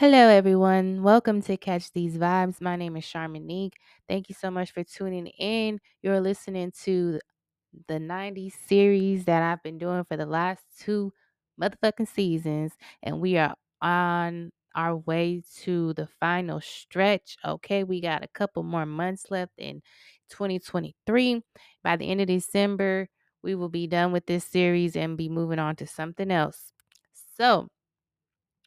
Hello, everyone. Welcome to Catch These Vibes. My name is Charmonique. Thank you so much for tuning in. You're listening to the 90s series that I've been doing for the last two motherfucking seasons, and we are on our way to the final stretch. Okay, we got a couple more months left in 2023. By the end of December, we will be done with this series and be moving on to something else. So,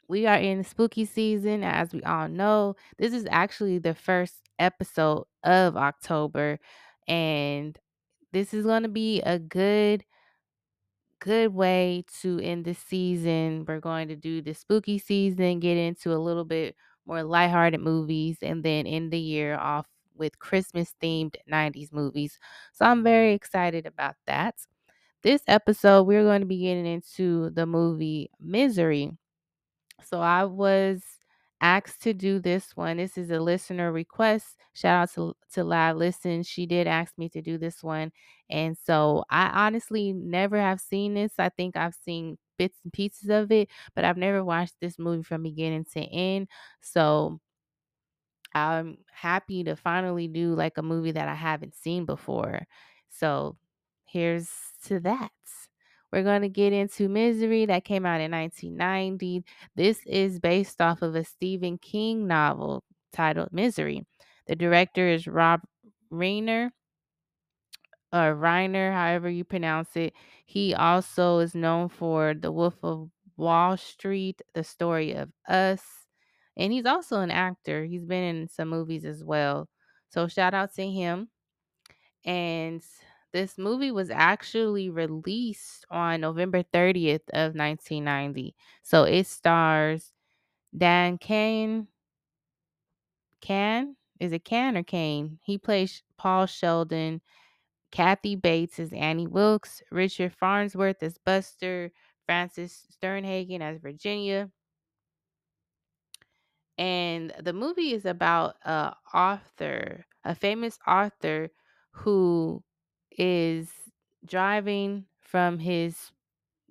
we are in spooky season, as we all know. This is actually the first episode of October, and this is going to be a good good way to end the season. We're going to do the spooky season, get into a little bit more lighthearted movies, and then end the year off with Christmas themed 90s movies. So I'm very excited about that. This episode, we're going to be getting into the movie Misery. So I was asked to do this one. This is a listener request. Shout out to to Live Listen. She did ask me to do this one. And so I honestly never have seen this. I think I've seen bits and pieces of it, but I've never watched this movie from beginning to end. So I'm happy to finally do like a movie that I haven't seen before. So here's to that. We're going to get into Misery that came out in 1990. This is based off of a Stephen King novel titled Misery. The director is Rob Reiner or Reiner, however you pronounce it. He also is known for The Wolf of Wall Street, The Story of Us, and he's also an actor. He's been in some movies as well. So shout out to him. And this movie was actually released on November 30th of 1990. So it stars Dan Kane. Can is it Can or Kane? He plays Paul Sheldon. Kathy Bates is Annie Wilkes, Richard Farnsworth as Buster, Frances Sternhagen as Virginia. And the movie is about a author, a famous author who is driving from his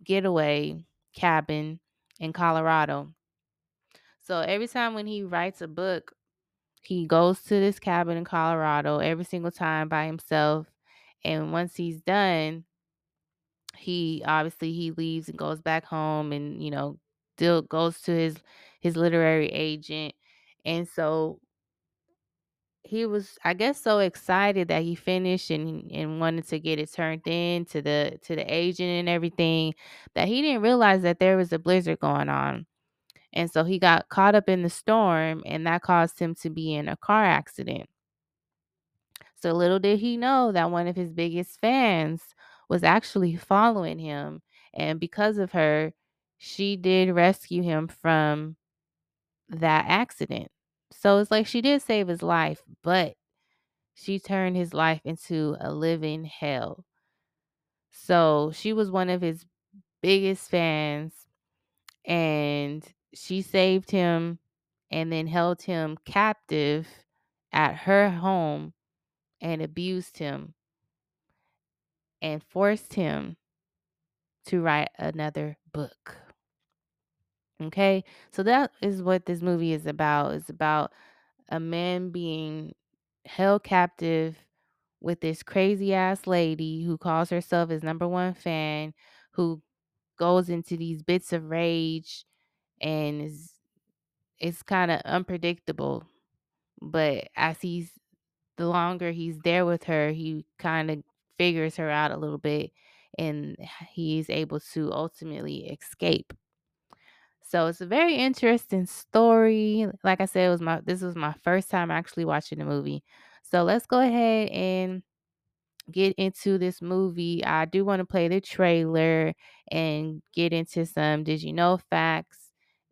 getaway cabin in Colorado. So every time when he writes a book, he goes to this cabin in Colorado every single time by himself. And once he's done, he obviously he leaves and goes back home and you know still goes to his his literary agent and so he was i guess so excited that he finished and and wanted to get it turned in to the to the agent and everything that he didn't realize that there was a blizzard going on and so he got caught up in the storm and that caused him to be in a car accident so little did he know that one of his biggest fans was actually following him. And because of her, she did rescue him from that accident. So it's like she did save his life, but she turned his life into a living hell. So she was one of his biggest fans and she saved him and then held him captive at her home and abused him and forced him to write another book. Okay? So that is what this movie is about. It's about a man being held captive with this crazy ass lady who calls herself his number one fan, who goes into these bits of rage and is it's kind of unpredictable. But as he's the longer he's there with her, he kind of figures her out a little bit and he's able to ultimately escape. So it's a very interesting story. Like I said, it was my this was my first time actually watching the movie. So let's go ahead and get into this movie. I do want to play the trailer and get into some did you know facts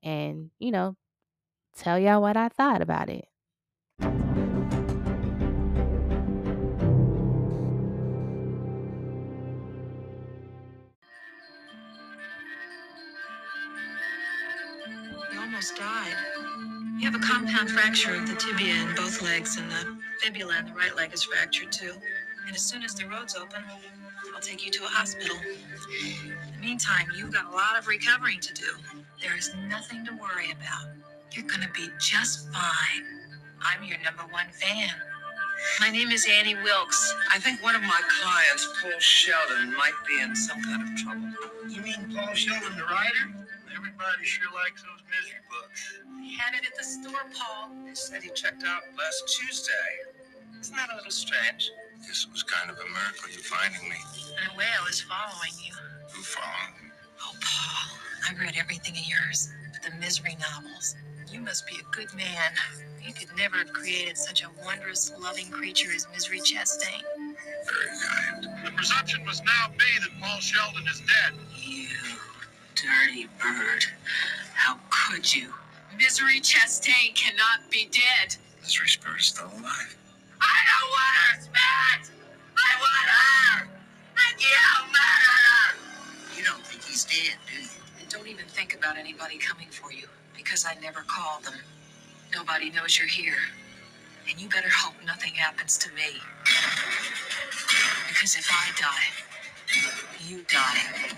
and, you know, tell y'all what I thought about it. Almost died. You have a compound fracture of the tibia in both legs, and the fibula in the right leg is fractured too. And as soon as the road's open, I'll take you to a hospital. In the meantime, you've got a lot of recovering to do. There is nothing to worry about. You're gonna be just fine. I'm your number one fan. My name is Annie Wilkes. I think one of my clients, Paul Sheldon, might be in some kind of trouble. You mean Paul Sheldon, the writer? Everybody sure likes those misery books. He had it at the store, Paul. He said he checked out last Tuesday. Isn't that a little strange? This was kind of a miracle you finding me. And a whale is following you. Who following? me? Oh, Paul, I read everything of yours, but the misery novels. You must be a good man. You could never have created such a wondrous, loving creature as Misery Chastain. Very kind. The presumption must now be that Paul Sheldon is dead. You dirty bird. How could you? Misery Chastain cannot be dead. Misery Spirit is still alive. I don't want her spirit! I want her! And you murdered her! You don't think he's dead, do you? And don't even think about anybody coming for you, because I never called them. Nobody knows you're here. And you better hope nothing happens to me. Because if I die, you die.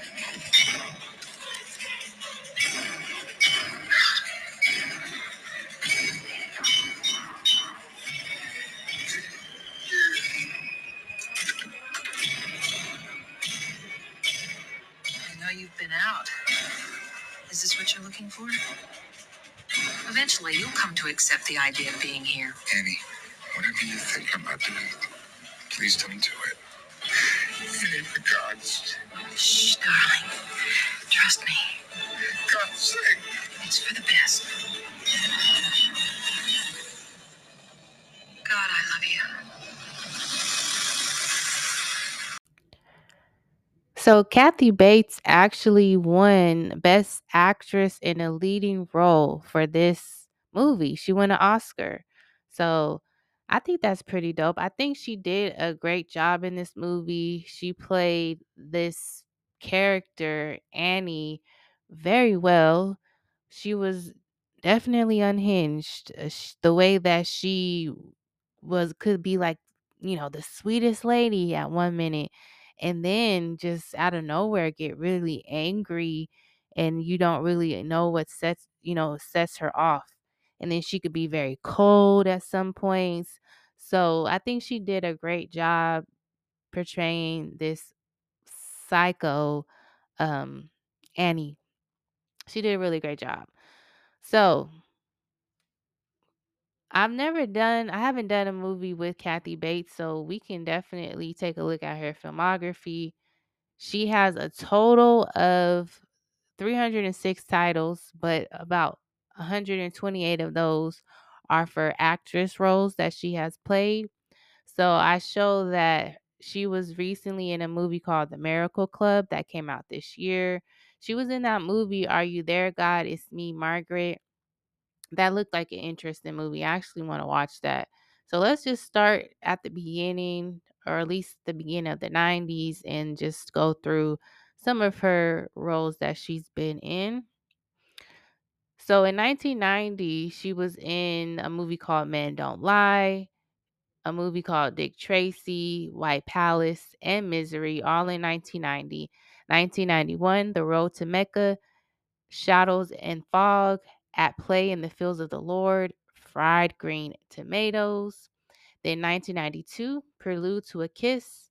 What you're looking for? Eventually, you'll come to accept the idea of being here. Annie, whatever you think i'm about doing, please don't do it. Any regards. Shh, darling. Trust me. God's sake. It's for the best. God, I love you. So Kathy Bates actually won Best Actress in a Leading Role for this movie. She won an Oscar. So I think that's pretty dope. I think she did a great job in this movie. She played this character, Annie, very well. She was definitely unhinged. Uh, The way that she was could be like, you know, the sweetest lady at one minute and then just out of nowhere get really angry and you don't really know what sets you know sets her off and then she could be very cold at some points. So i think she did a great job portraying this psycho um annie. She did a really great job. So i've never done i haven't done a movie with kathy bates so we can definitely take a look at her filmography She has a total of 306 titles, but about 128 of those are for actress roles that she has played. So I show that she was recently in a movie called The Miracle Club that came out this year. She was in that movie, Are You There, God? It's Me, Margaret. That looked like an interesting movie. I actually want to watch that. So let's just start at the beginning, or at least the beginning of the 90s, and just go through some of her roles that she's been in. So in 1990, she was in a movie called Men Don't Lie, a movie called Dick Tracy, White Palace, and Misery, all in 1990. 1991, The Road to Mecca, Shadows and Fog, At Play in the Fields of the Lord, Fried Green Tomatoes. Then 1992, Prelude to a Kiss,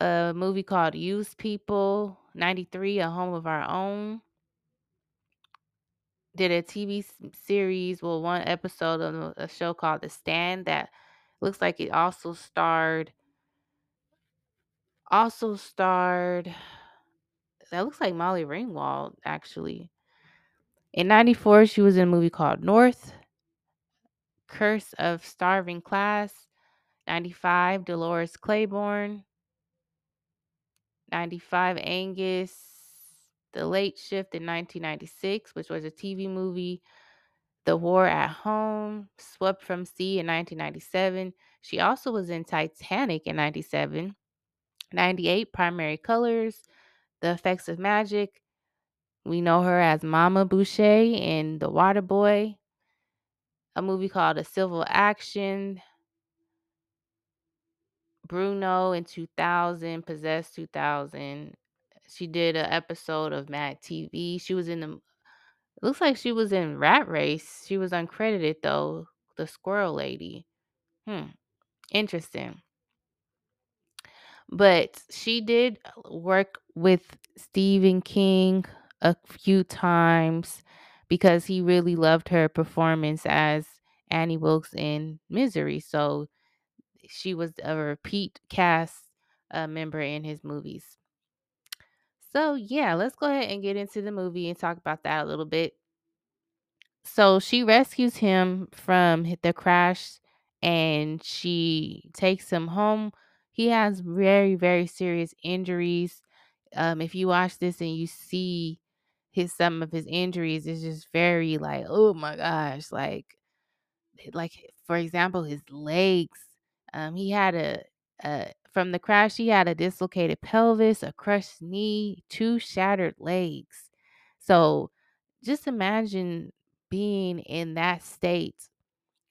a movie called Used People. 93, A Home of Our Own. Did a TV series, well, one episode of a show called The Stand that looks like it also starred, also starred, that looks like Molly Ringwald, actually. In 94, she was in a movie called North. Curse of Starving Class, 95 Dolores Claiborne, 95 Angus, The Late Shift in 1996, which was a TV movie, The War at Home, Swept from Sea in 1997. She also was in Titanic in 97. 98 Primary Colors, The Effects of Magic. We know her as Mama Boucher in The Water Boy. A movie called A Civil Action, Bruno in 2000, Possessed 2000. She did an episode of Mad TV. She was in the Looks like she was in Rat Race. She was uncredited though, the squirrel lady. Hmm, interesting. But she did uh, work with Stephen King a few times because he really loved her performance as Annie Wilkes in Misery. So she was a repeat cast uh, member in his movies. So yeah, let's go ahead and get into the movie and talk about that a little bit. So she rescues him from the crash and she takes him home. He has very, very serious injuries. Um, if you watch this and you see his some of his injuries, is just very like, oh my gosh, like like for example, his legs. Um, he had a, a from the crash, he had a dislocated pelvis, a crushed knee, two shattered legs. So just imagine being in that state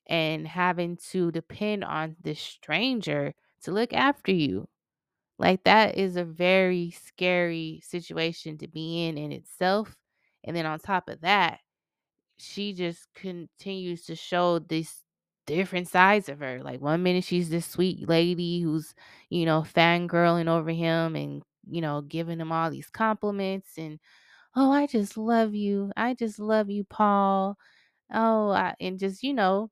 and having to depend on this stranger to look after you. Like that is a very scary situation to be in in itself. And then on top of that, she just continues to show this different sides of her. Like one minute she's this sweet lady who's, you know, fangirling over him and, you know, giving him all these compliments and, oh, I just love you. I just love you, Paul. Oh, I, and just, you know,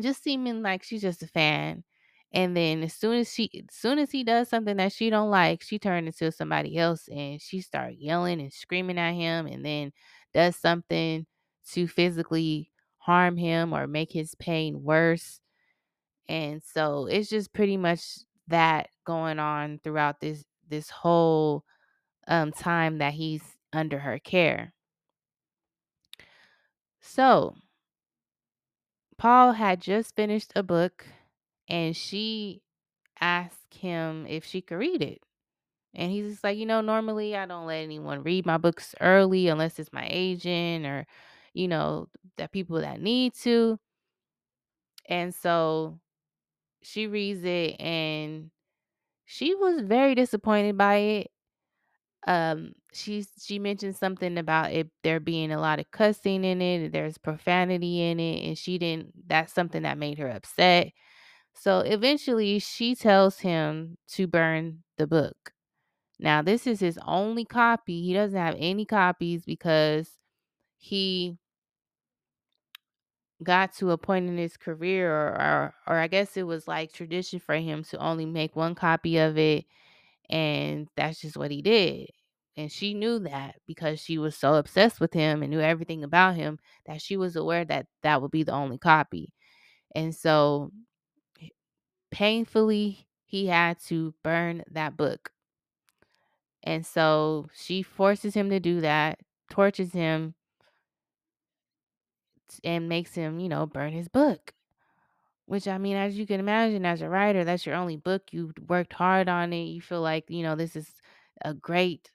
just seeming like she's just a fan. And then as soon as she as soon as he does something that she don't like, she turns into somebody else and she start yelling and screaming at him and then does something to physically harm him or make his pain worse. And so it's just pretty much that going on throughout this this whole um time that he's under her care. So, Paul had just finished a book and she asked him if she could read it. And he's just like, you know, normally I don't let anyone read my books early unless it's my agent or, you know, the people that need to. And so she reads it and she was very disappointed by it. Um, she she mentioned something about it there being a lot of cussing in it, there's profanity in it, and she didn't that's something that made her upset. So eventually she tells him to burn the book. Now, this is his only copy. He doesn't have any copies because he got to a point in his career or, or or I guess it was like tradition for him to only make one copy of it and that's just what he did. And she knew that because she was so obsessed with him and knew everything about him that she was aware that that would be the only copy. And so painfully he had to burn that book. And so she forces him to do that, tortures him, and makes him, you know, burn his book. Which I mean, as you can imagine, as a writer, that's your only book. You worked hard on it. You feel like, you know, this is a great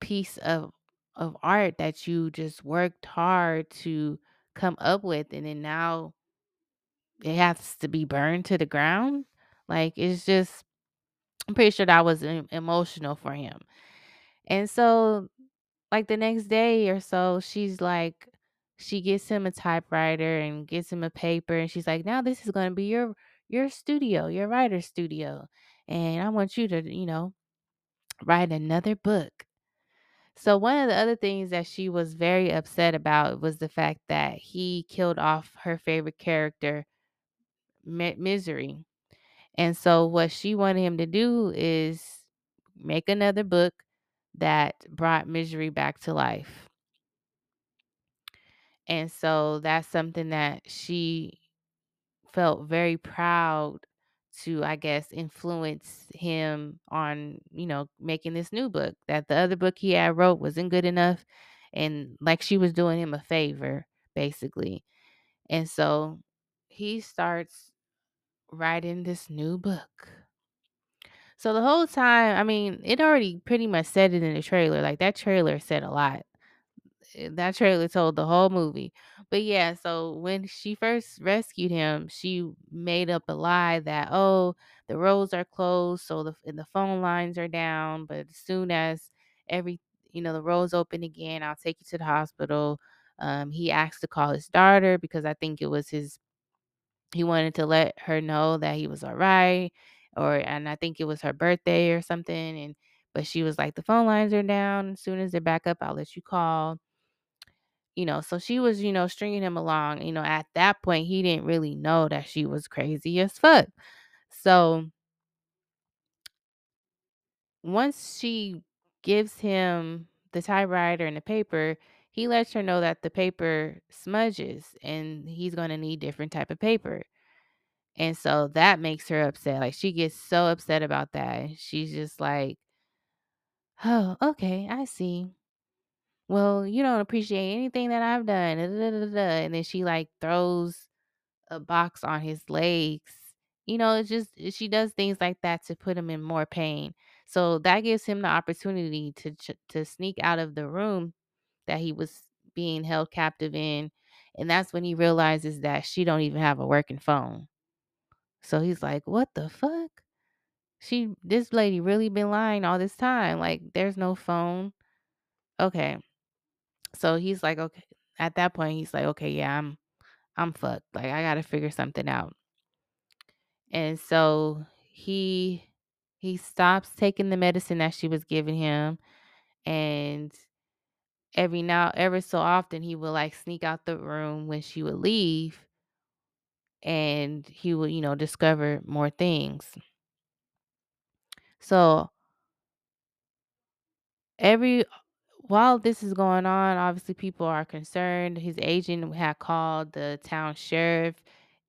piece of of art that you just worked hard to come up with and then now it has to be burned to the ground. Like it's just I'm pretty sure that was emotional for him. And so like the next day or so, she's like, she gets him a typewriter and gets him a paper, and she's like, now this is going to be your your studio, your writer's studio, and I want you to, you know, write another book. So one of the other things that she was very upset about was the fact that he killed off her favorite character, Mi- Misery. And so what she wanted him to do is make another book that brought Misery back to life. And so that's something that she felt very proud to, I guess, influence him on, you know, making this new book. That the other book he had wrote wasn't good enough. And like she was doing him a favor, basically. And so he starts writing this new book. So the whole time, I mean, it already pretty much said it in the trailer. Like that trailer said a lot. Eh, that trailer told the whole movie. But yeah, so when she first rescued him, she made up a lie that oh, the roads are closed, so the the phone lines are down. But as soon as every you know, the road's open again. I'll take you to the hospital. Um, he asked to call his daughter because I think it was his he wanted to let her know that he was all right or and I think it was her birthday or something and but she was like the phone lines are down. As soon as they're back up, I'll let you call. You know, so she was, you know, stringing him along. You know, at that point he didn't really know that she was crazy as fuck. So, once she gives him the typewriter and the paper, he lets her know that the paper smudges and he's going to need different type of paper. And so that makes her upset. Like she gets so upset about that. She's just like, "Oh, okay, I see. Well, you don't appreciate anything that I've done." da, da, da, da, da," And then she like throws a box on his legs. You know, it's just eh, she does things like that to put him in more pain. So that gives him the opportunity to to sneak out of the room that he was being held captive in, and that's when he realizes that she don't even have a working phone. So he's like, "What the fuck? She this lady really been lying all this time. Like there's no phone." Okay. So he's like, "Okay." At that point, he's like, "Okay, yeah, I'm I'm fucked. Like I got to figure something out." And so he he stops taking the medicine that she was giving him and every now ever so often he would like sneak out the room when she would leave and he would, you know, discover more things. So every while this is going on, obviously people are concerned. His agent had called the town sheriff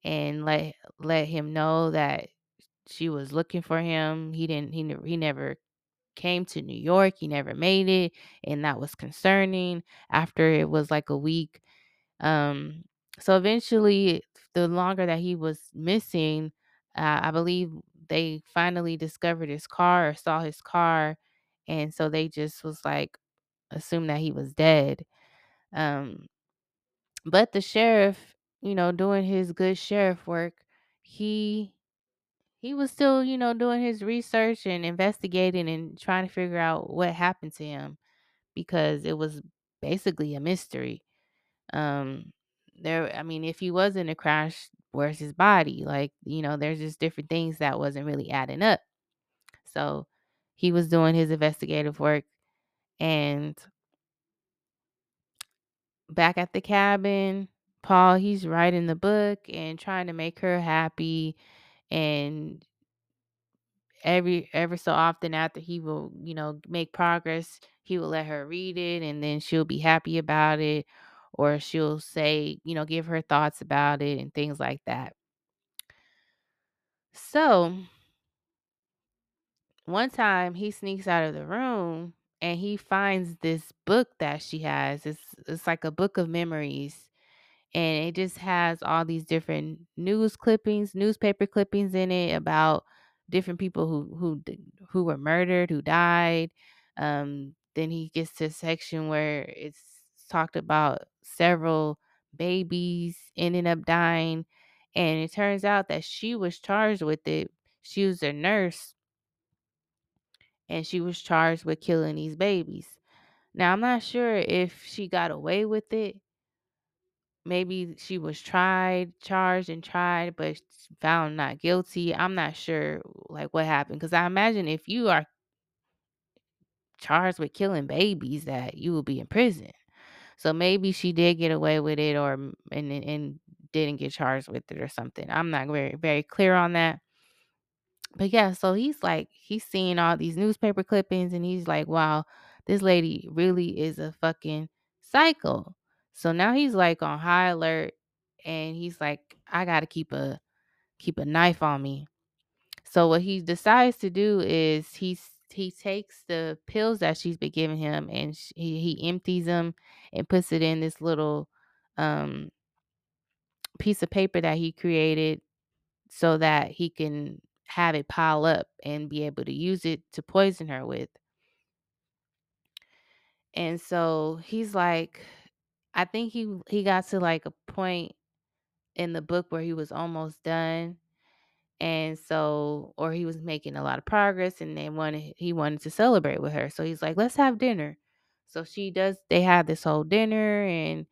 and let let him know that she was looking for him. He didn't he he never came to New York. He never made it, and that was concerning. After it was like a week, um, so eventually, the longer that he was missing, uh, I believe they finally discovered his car or saw his car, and so they just was like assumed that he was dead. Um, but the sheriff, you know, doing his good sheriff work, he he was still, you know, doing his research and investigating and trying to figure out what happened to him because it was basically a mystery. Um there I mean, if he was in a crash, where's his body? Like, you know, there's just different things that wasn't really adding up. So he was doing his investigative work and back at the cabin, Paul, he's writing the book and trying to make her happy and every ever so often after he will, you know, make progress, he will let her read it and then she'll be happy about it or she'll say, you know, give her thoughts about it and things like that. So, one time he sneaks out of the room and he finds this book that she has. It's it's like a book of memories and it just has all these different news clippings, newspaper clippings in it about different people who who who were murdered, who died. Um, then he gets to a section where it's talked about several babies ending up dying, and it turns out that she was charged with it. She was a nurse, and she was charged with killing these babies. Now I'm not sure if she got away with it Maybe she was tried, charged and tried, but found not guilty. I'm not sure, like, what happened because I imagine if you are charged with killing babies that you will be in prison. So maybe she did get away with it or and and didn't get charged with it or something. I'm not very very clear on that. But yeah, so he's like he's seeing all these newspaper clippings and he's like, "Wow, this lady really is a fucking psycho." So now he's like on high alert and he's like, "I got to keep a keep a knife on me." So what he decides to do is he's he takes the pills that she's been giving him and sh- he, he empties them and puts it in this little um piece of paper that he created so that he can have it pile up and be able to use it to poison her with. And so he's like, I think he he got to like a point in the book where he was almost done. And so or he was making a lot of progress and they wanted he wanted to celebrate with her. So he's like, let's have dinner. So she does they have this whole dinner and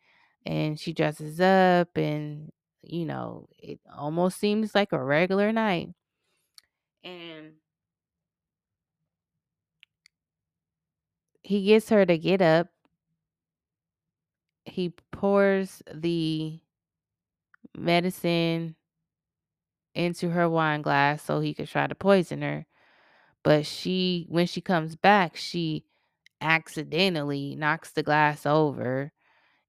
and she dresses up and you know, it almost seems like a regular night. And he gets her to get up. He pours the medicine into her wine glass so he could try to poison her. But she when she comes back, she accidentally knocks the glass over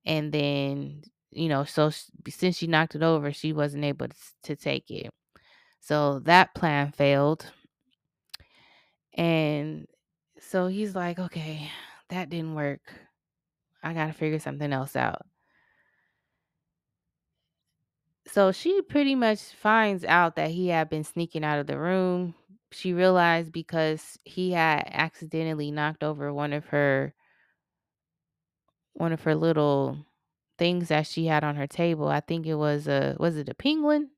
and then you know so s- since she knocked it over she wasn't able to, to take it so that plan failed and so he's like okay that didn't work i gotta figure something else out. So she pretty much finds out that he had been sneaking out of the room. She realized because he had accidentally knocked over one of her one of her little things that she had on her table. I think it was a was it a penguin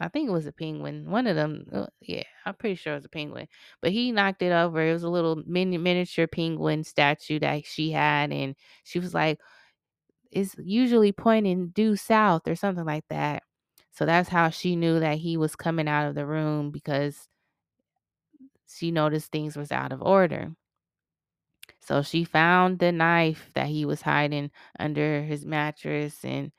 I think it was a penguin. One of them, uh, yeah, I'm pretty sure it was a penguin. But he knocked it over. It was a little mini miniature penguin statue that she had, and she was like, "It's usually pointing due south or something like that." So that's how she knew that he was coming out of the room because she noticed things was out of order. So she found the knife that he was hiding under his mattress, and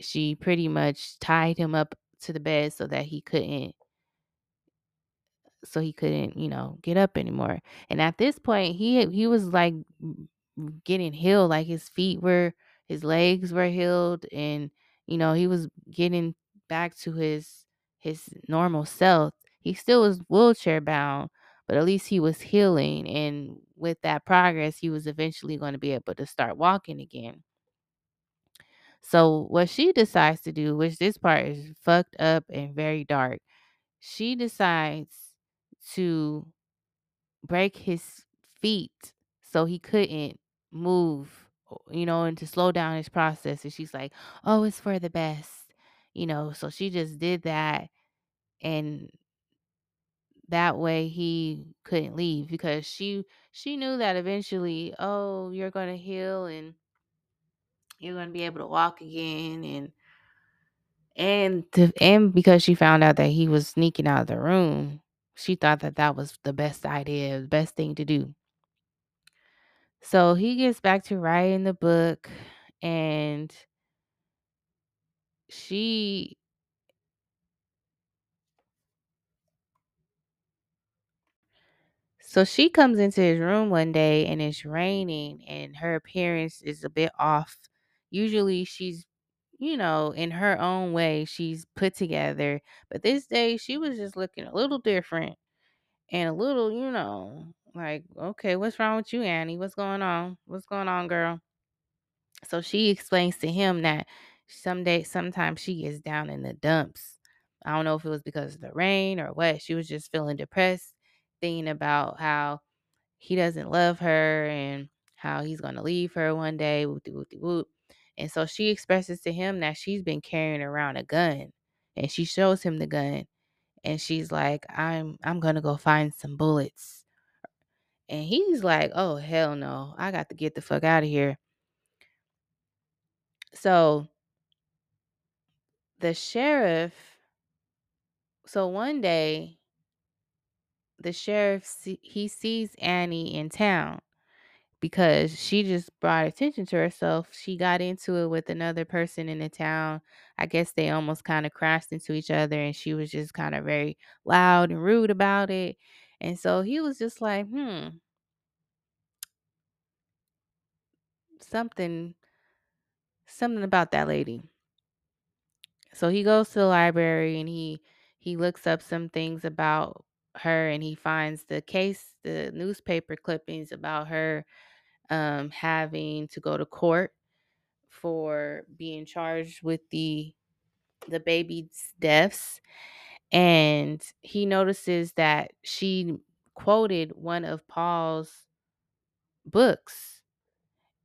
she pretty much tied him up to the bed so that he couldn't so he couldn't, you know, get up anymore. And at this point, he he was like getting healed, like his feet were, his legs were healed, and you know he was getting back to his his normal self. He still was wheelchair bound, but at least he was healing, and with that progress, he was eventually going to be able to start walking again. So what she decides to do, which this part is fucked up and very dark, she decides to break his feet so he couldn't move, you know, and to slow down his process. And she's like, oh, it's for the best, you know. So she just did that. And that way he couldn't leave because she she knew that eventually oh you're going to heal and you're to be able to walk again and and to, and because she found out that he was sneaking out of the room she thought that that was the best idea the best thing to do So he gets back to writing the book and she so she comes into his room one day and it's raining and her appearance is a bit off. Usually she's you know, in her own way, she's put together, but this day she was just looking a little different and a little, you know, like, okay, what's wrong with you, Annie? What's going on? What's going on, girl? So she explains to him that someday, sometimes she gets down in the dumps. I don't know if it was because of the rain or what. She was just feeling depressed, thinking about how he doesn't love her and how he's going to leave her one day. Whoop, whoop, whoop. And so she expresses to him that she's been carrying around a gun and she shows him the gun and she's like, I'm I'm gonna go find some bullets. And he's like, Oh hell no, I got to get the fuck out of here. So the sheriff so one day the sheriff he sees Annie in town because she just brought attention to herself. She got into it with another person in the town. I guess they almost kind of crashed into each other and she was just kind of very loud and rude about it. And so he was just like, "Hmm, something something about that lady." So he goes to the library and he he looks up some things about her and he finds the case the newspaper clippings about her um having to go to court for being charged with the the baby's deaths and he notices that she quoted one of Paul's books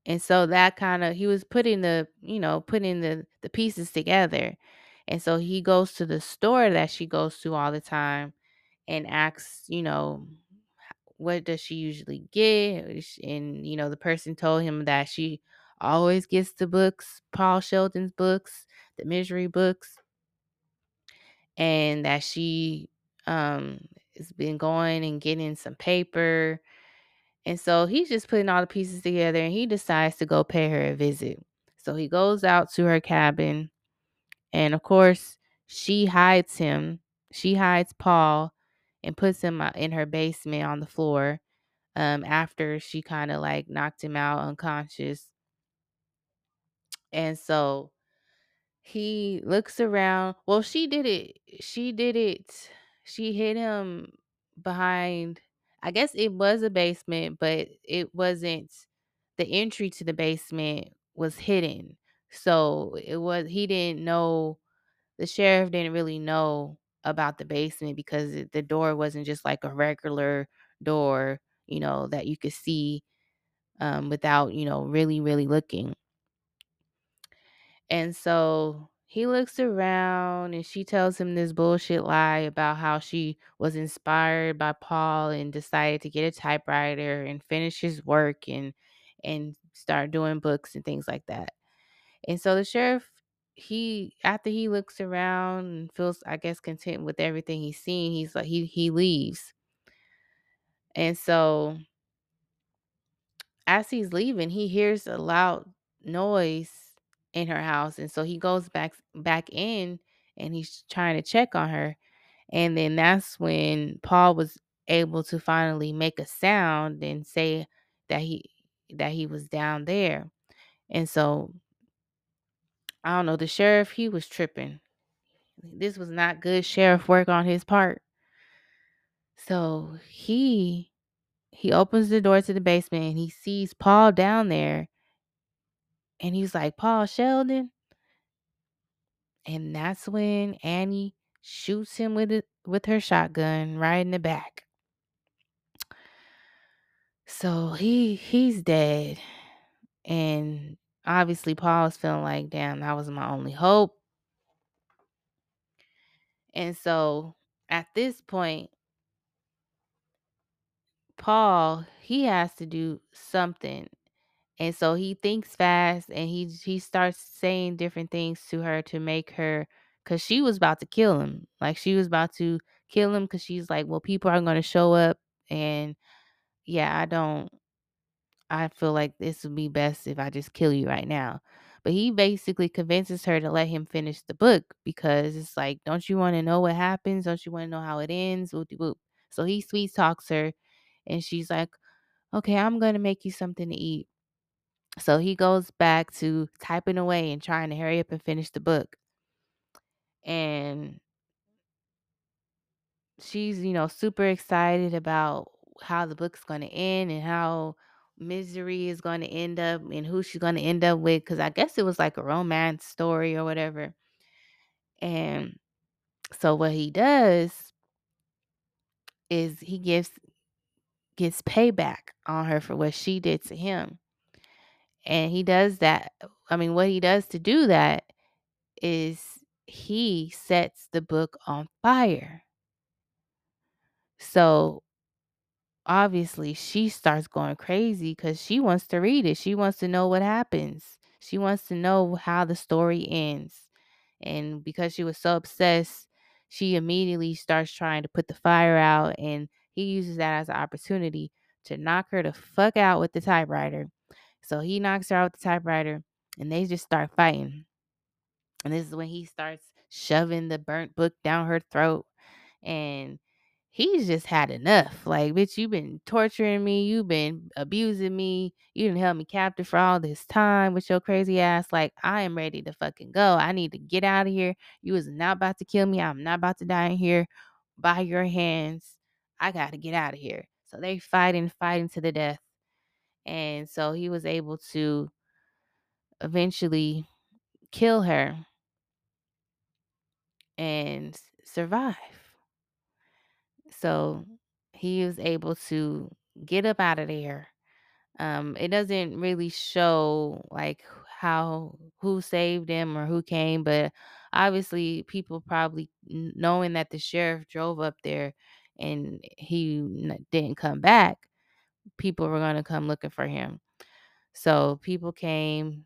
And so that kind of he was putting the, you know, putting the the pieces together. And so he goes to the store that she goes to all the time and asks, you know, what does she usually get? And, you know, the person told him that she always gets the books, Paul Sheldon's books, the misery books, and that she um has been going and getting some paper. And so he's just putting all the pieces together and he decides to go pay her a visit. So he goes out to her cabin and of course she hides him. She hides Paul and puts him in her basement on the floor um, after she kind of like knocked him out unconscious. And so he looks around. Well, she did it. She did it. She hit him behind. I guess it was a basement, but it wasn't. The entry to the basement was hidden. So it was, he didn't know, the sheriff didn't really know about the basement because the door wasn't just like a regular door, you know, that you could see um, without, you know, really, really looking. And so he looks around and she tells him this bullshit lie about how she was inspired by Paul and decided to get a typewriter and finish his work and and start doing books and things like that. And so the sheriff he after he looks around and feels I guess content with everything he's seen, he's like he he leaves. And so as he's leaving, he hears a loud noise in her house, and so he goes back back in and he's trying to check on her. And then that's when Paul was able to finally make a sound and say that he that he was down there. And so I don't know, the sheriff, he was tripping. This was not good sheriff work on his part. So he he opens the door to the basement and he sees Paul down there and he's like, Paul Sheldon. And that's when Annie shoots him with it with her shotgun right in the back. So he he's dead. And obviously Paul's feeling like, damn, that was my only hope. And so at this point, Paul, he has to do something. And so he thinks fast and he he starts saying different things to her to make her cuz she was about to kill him. Like she was about to kill him cuz she's like, "Well, people are going to show up and yeah, I don't I feel like this would be best if I just kill you right now." But he basically convinces her to let him finish the book because it's like, "Don't you want to know what happens? Don't you want to know how it ends?" Whoop whoop. So he sweet talks her and she's like, "Okay, I'm going to make you something to eat." So he goes back to typing away and trying to hurry up and finish the book. And she's, you know, super excited about how the book's going to end and how Misery is going to end up and who she's going to end up with. Cause I guess it was like a romance story or whatever. And so what he does is he gives gets payback on her for what she did to him. And he does that. I mean, what he does to do that is he sets the book on fire. So obviously she starts going crazy because she wants to read it. She wants to know what happens. She wants to know how the story ends. And because she was so obsessed, she immediately starts trying to put the fire out. And he uses that as an opportunity to knock her the fuck out with the typewriter. So he knocks her out with the typewriter and they just start fighting. And this is when he starts shoving the burnt book down her throat. And he's just had enough. Like, bitch, you've been torturing me. You've been abusing me. You didn't help me captive for all this time with your crazy ass. Like, I am ready to fucking go. I need to get out of here. You was not about to kill me. I'm not about to die in here by your hands. I got to get out of here. So they fighting, fighting to the death. And so he was able to eventually kill her and survive. So he was able to get up out of there. Um, it doesn't really show like how who saved him or who came, but obviously people probably kn- knowing that the sheriff drove up there and he n- didn't come back, people were going to come looking for him. So people came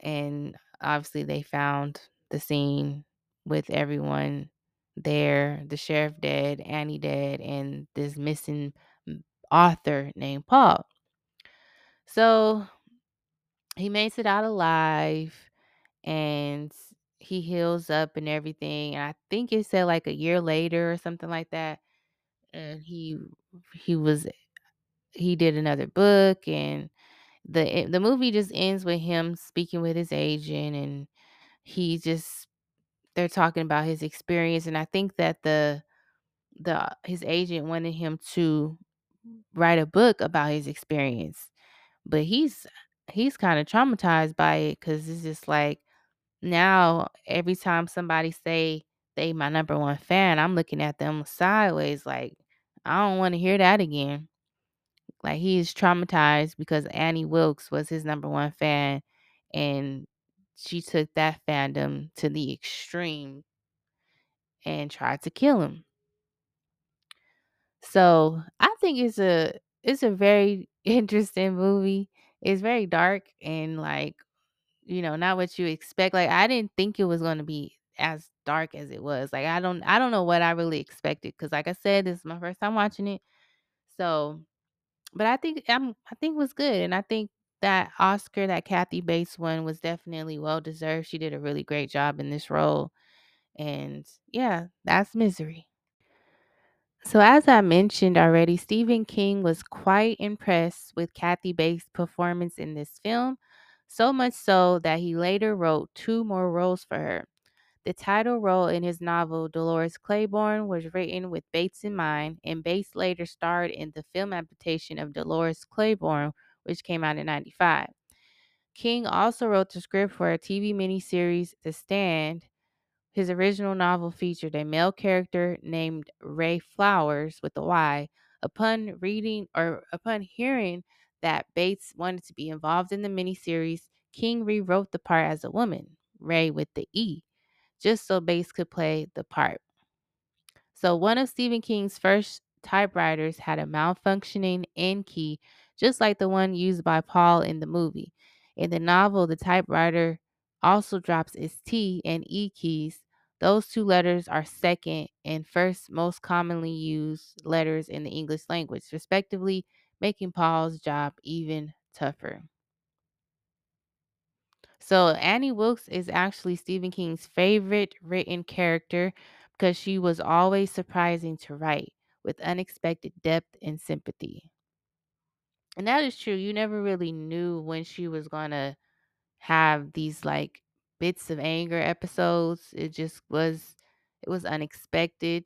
and obviously they found the scene with everyone there, the sheriff dead, Annie dead, and this missing mm, author named Paul. So he makes it out alive and he heals up and everything. And I think it said like a year later or something like that. And he he was eh, he did another book and the eh, the movie just ends with him speaking with his agent and he just they're talking about his experience and I think that the the his agent wanted him to write a book about his experience. But he's he's kind of traumatized by it cuz it's just like now every time somebody say they my number one fan, I'm looking at them sideways like I don't want to hear that again. Like he is traumatized because Annie Wilkes was his number one fan and she took that fandom to the extreme and tried to kill him. So I think it's a it's a very interesting movie. It's very dark and like, you know, not what you expect. Like I didn't think it was gonna be as dark as it was. Like I don't I don't know what I really expected because like I said, this is my first time watching it. So but I think I'm I think it was good. And I think that Oscar that Kathy Bates won was definitely well deserved. She did a really great job in this role. And yeah, that's misery. So, as I mentioned already, Stephen King was quite impressed with Kathy Bates' performance in this film, so much so that he later wrote two more roles for her. The title role in his novel Dolores Claiborne was written with Bates in mind, and Bates later starred in the film adaptation of Dolores Claiborne, which came out in 95. King also wrote the script for a TV miniseries, The Stand, his original novel featured a male character named Ray Flowers with a Y. Upon reading or upon hearing that Bates wanted to be involved in the miniseries, King rewrote the part as a woman, Rae with the E, just so Bates could play the part. So one of Stephen King's first typewriters had a malfunctioning N key, just like the one used by Paul in the movie. In the novel, the typewriter also drops its T and E keys. Those two letters are second and first most commonly used letters in the English language, respectively, making Paul's job even tougher. So Annie Wilkes is actually Stephen King's favorite written character because she was always surprising to write with unexpected depth and sympathy. And that is true. You never really knew when she was to have these like bits of anger episodes. It just was it was unexpected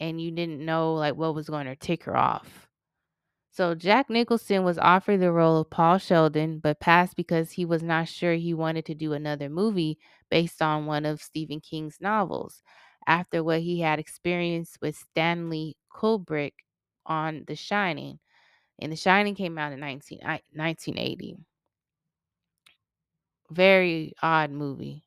and you didn't know like what was going to tick her off. So Jack Nicholson was offered the role of Paul Sheldon, but passed because he was not sure he wanted to do another movie based on one of Stephen King's novels after what he had experienced with Stanley Kubrick on The Shining. And The Shining came out in 19, 1980. Very odd movie.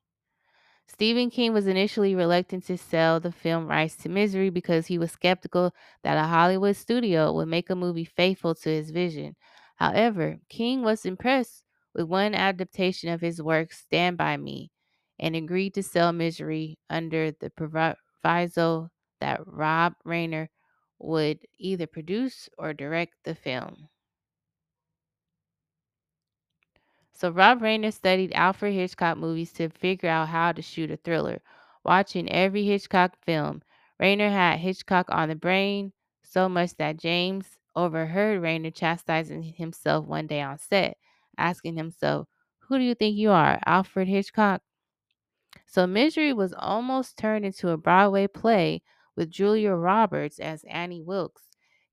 Stephen King was initially reluctant to sell the film rights to Misery because he was skeptical that a Hollywood studio would make a movie faithful to his vision. However, King was impressed with one adaptation of his work, Stand By Me, and agreed to sell Misery under the proviso that Rob Reiner would either produce or direct the film. So Rob Reiner studied Alfred Hitchcock movies to figure out how to shoot a thriller. Watching every Hitchcock film, Reiner had Hitchcock on the brain so much that James overheard Reiner chastising himself one day on set, asking himself, "Who do you think you are, Alfred Hitchcock?" So Misery was almost turned into a Broadway play with Julia Roberts as Annie Wilkes.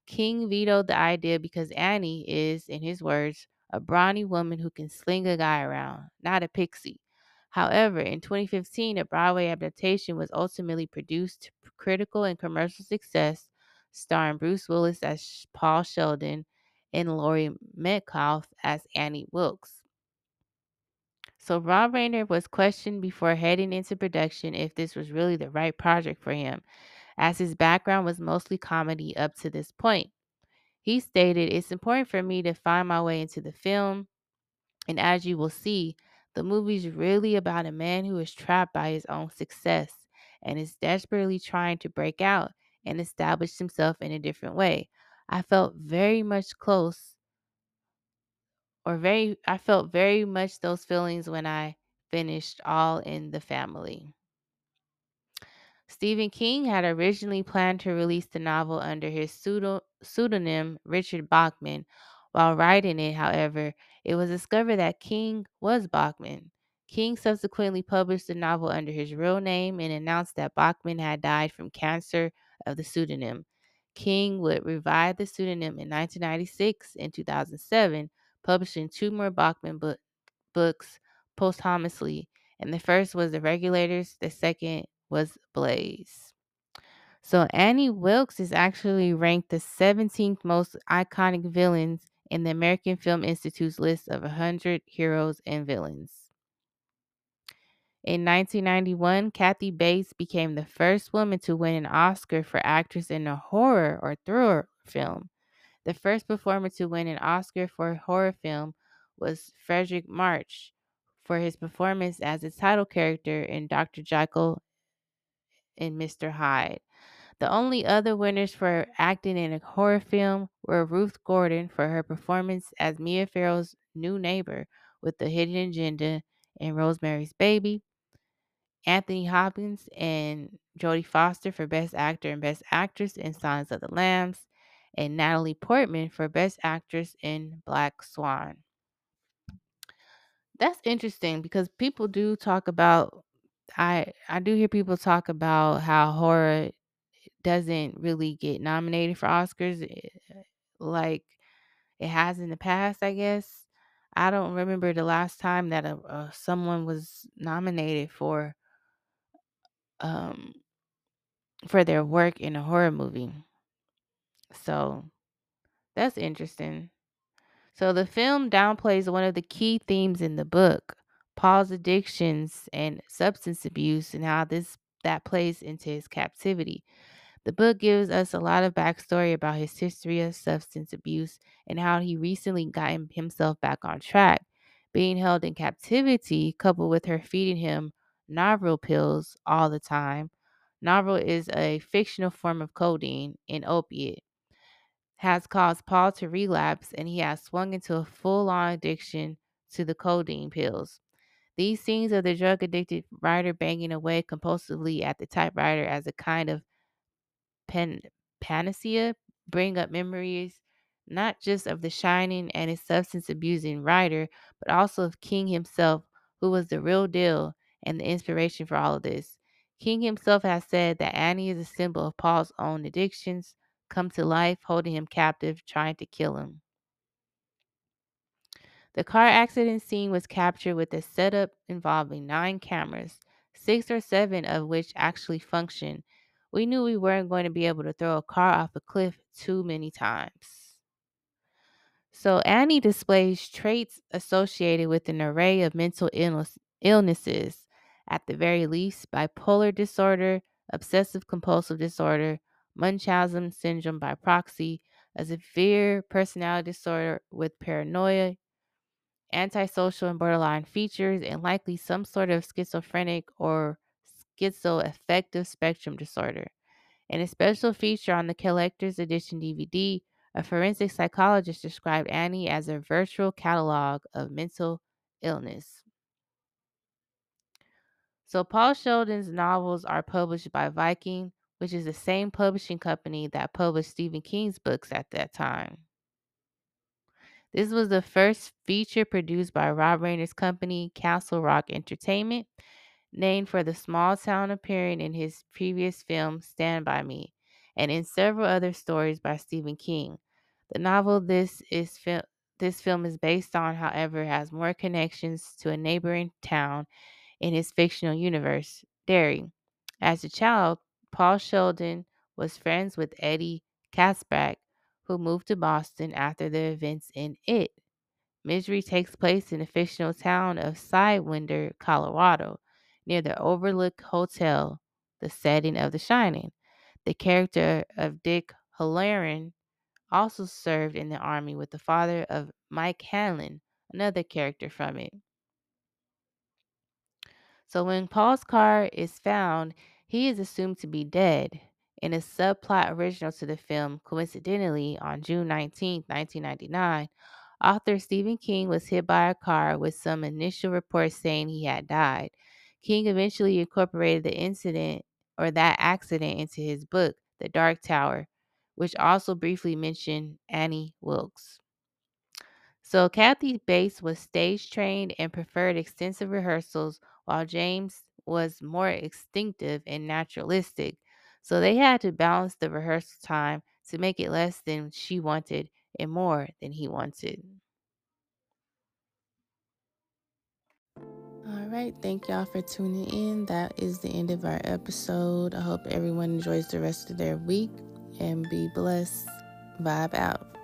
King vetoed the idea because Annie is, in his words, a brawny woman who can sling a guy around, not a pixie. However, in 2015, a Broadway adaptation was ultimately produced to critical and commercial success, starring Bruce Willis as Paul Sheldon and Laurie Metcalf as Annie Wilkes. So Rob Reiner was questioned before heading into production if this was really the right project for him. As his background was mostly comedy up to this point. He stated, It's important for me to find my way into the film, and as you will see, the movie's really about a man who is trapped by his own success and is desperately trying to break out and establish himself in a different way. I felt very much close or very I felt very much those feelings when I finished All in the Family. Stephen King had originally planned to release the novel under his pseudo- pseudonym Richard Bachman. While writing it, however, it was discovered that King was Bachman. King subsequently published the novel under his real name and announced that Bachman had died from cancer of the pseudonym. King would revive the pseudonym in 1996 and 2007, publishing two more Bachman book, books posthumously, and the first was The Regulators, the second was Blaze. So Annie Wilkes is actually ranked the 17th most iconic villains in the American Film Institute's list of 100 heroes and villains. In 1991, Kathy Bates became the first woman to win an Oscar for actress in a horror or thriller film. The first performer to win an Oscar for a horror film was Fredric March for his performance as the title character in Dr. Jekyll and Mr. Hyde. The only other winners for acting in a horror film were Ruth Gordon for her performance as Mia Farrow's new neighbor with the hidden agenda in Rosemary's Baby, Anthony Hopkins and Jodie Foster for Best Actor and Best Actress in Silence of the Lambs, and Natalie Portman for Best Actress in Black Swan. That's interesting because people do talk about I I do hear people talk about how horror doesn't really get nominated for Oscars eh, like it has in the past, I guess. I don't remember the last time that a, uh, someone was nominated for um for their work in a horror movie. So that's interesting. So the film downplays one of the key themes in the book, Paul's addictions and substance abuse and how this that plays into his captivity. The book gives us a lot of backstory about his history of substance abuse and how he recently got himself back on track. Being held in captivity, coupled with her feeding him Novril pills all the time. Novril is a fictional form of codeine, an opiate has caused Paul to relapse and he has swung into a full on addiction to the codeine pills. These scenes of the drug addicted writer banging away compulsively at the typewriter as a kind of pan- panacea bring up memories not just of The Shining and his substance abusing writer, but also of King himself, who was the real deal and the inspiration for all of this. King himself has said that Annie is a symbol of Paul's own addictions, come to life, holding him captive, trying to kill him. The car accident scene was captured with a setup involving nine cameras, six or seven of which actually functioned. We knew we weren't going to be able to throw a car off a cliff too many times. So, Annie displays traits associated with an array of mental illness, illnesses, at the very least, bipolar disorder, obsessive compulsive disorder, Munchausen syndrome by proxy, a severe personality disorder with paranoia, antisocial and borderline features, and likely some sort of schizophrenic or schizoaffective spectrum disorder. In a special feature on the collector's edition DVD, a forensic psychologist described Annie as a virtual catalog of mental illness. So, Paul Sheldon's novels are published by Viking, which is the same publishing company that published Stephen King's books at that time. This was the first feature produced by Rob Reiner's company, Castle Rock Entertainment, named for the small town appearing in his previous film, Stand By Me, and in several other stories by Stephen King. The novel this is this film is based on, however, has more connections to a neighboring town in his fictional universe, Derry. As a child, Paul Sheldon was friends with Eddie Kaspbrak, who moved to Boston after the events in It. Misery takes place in the fictional town of Sidewinder, Colorado, near the Overlook Hotel, the setting of The Shining. The character of Dick Hallorann also served in the army with the father of Mike Hanlon, another character from it. So when Paul's car is found, he is assumed to be dead. In a subplot original to the film, coincidentally, on June 19, 1999, author Stephen King was hit by a car with some initial reports saying he had died. King eventually incorporated the incident or that accident into his book, The Dark Tower, which also briefly mentioned Annie Wilkes. So Kathy Bates was stage trained and preferred extensive rehearsals, while James was more instinctive and naturalistic. So they had to balance the rehearsal time to make it less than she wanted and more than he wanted. All right, thank y'all for tuning in. That is the end of our episode. I hope everyone enjoys the rest of their week and be blessed. Vibe out.